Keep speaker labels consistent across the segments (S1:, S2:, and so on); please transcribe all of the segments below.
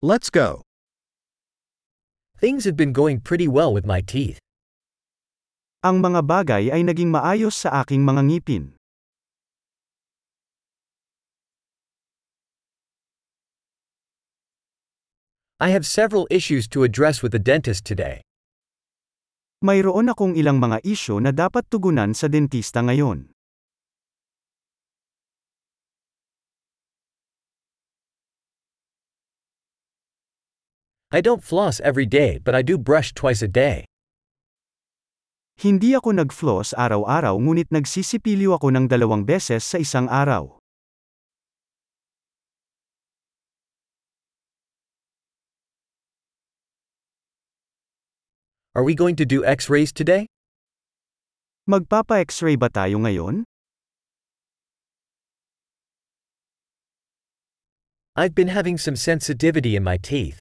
S1: Let's go.
S2: Things have been going pretty well with my teeth.
S3: Ang mga bagay ay naging maayos sa aking mga ngipin.
S2: I have several issues to address with the dentist today.
S3: Mayroon akong ilang mga isyo na dapat tugunan sa dentista ngayon.
S2: I don't floss every day but I do brush twice a day.
S3: Hindi ako nag-floss araw-araw ngunit nagsisipilyo ako ng dalawang beses sa isang araw.
S2: Are we going to do x-rays today?
S3: Magpapa-x-ray ba tayo ngayon?
S2: I've been having some sensitivity in my teeth.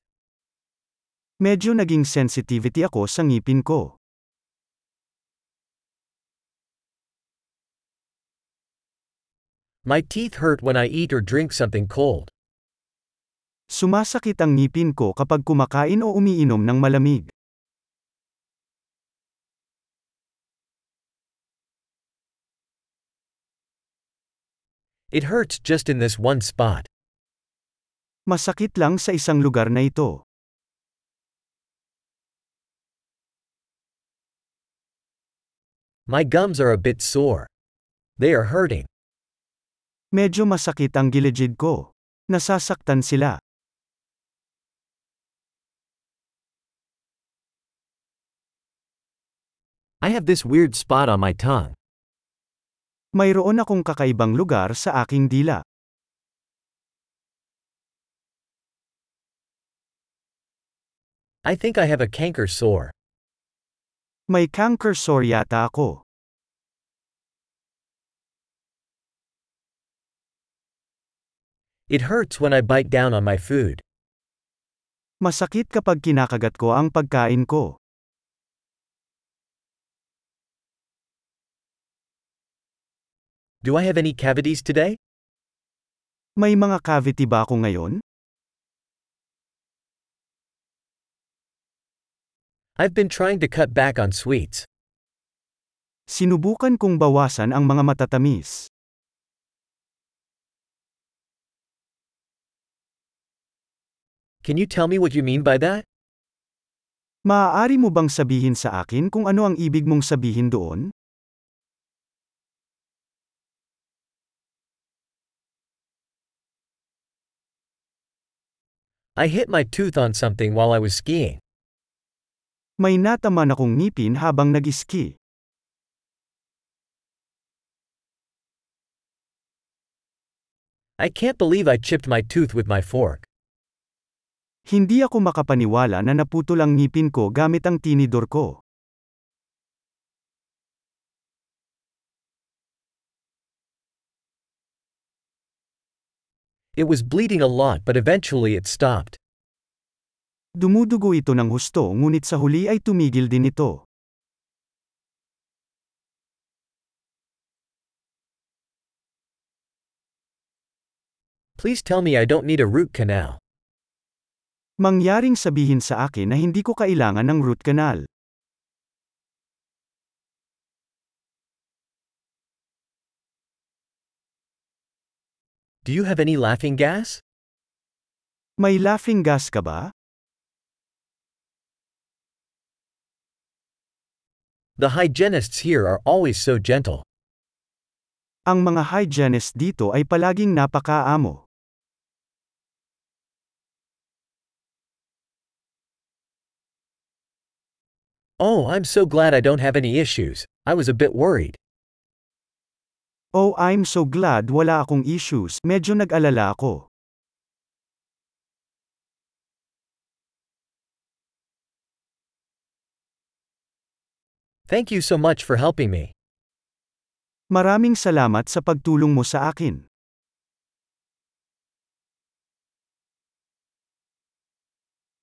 S3: Medyo naging sensitivity ako sa ngipin ko.
S2: My teeth hurt when I eat or drink something cold.
S3: Sumasakit ang ngipin ko kapag kumakain o umiinom ng malamig.
S2: It hurts just in this one spot.
S3: Masakit lang sa isang lugar na ito.
S2: My gums are a bit sore. They are hurting.
S3: Medyo masakit ang gilid ko. Nasasaktan sila.
S2: I have this weird spot on my tongue.
S3: Mayroon akong kakaibang lugar sa aking dila.
S2: I think I have a canker sore.
S3: May canker sore yata ako.
S2: It hurts when I bite down on my food.
S3: Masakit kapag kinakagat ko ang pagkain ko.
S2: Do I have any cavities today?
S3: May mga cavity ba ako ngayon?
S2: I've been trying to cut back on sweets.
S3: Sinubukan kong bawasan ang mga matatamis.
S2: Can you tell me what you mean by that?
S3: Maaari mo bang sabihin sa akin kung ano ang ibig mong sabihin doon?
S2: I hit my tooth on something while I was skiing.
S3: May nataman akong ngipin habang nag-ski.
S2: I can't believe I chipped my tooth with my fork.
S3: Hindi ako makapaniwala na naputol ang ngipin ko gamit ang tinidor ko.
S2: It was bleeding a lot but eventually it stopped.
S3: Dumudugo ito ng husto ngunit sa huli ay tumigil din ito.
S2: Please tell me I don't need a root canal.
S3: Mangyaring sabihin sa akin na hindi ko kailangan ng root canal.
S2: Do you have any laughing gas?
S3: May laughing gas ka ba?
S2: The hygienists here are always so gentle.
S3: Ang mga hygienist dito ay palaging napakaamo.
S2: Oh, I'm so glad I don't have any issues. I was a bit worried.
S3: Oh, I'm so glad wala akong issues. Medyo nag-alala ako.
S2: Thank you so much for helping me.
S3: Maraming salamat sa pagtulong mo sa akin.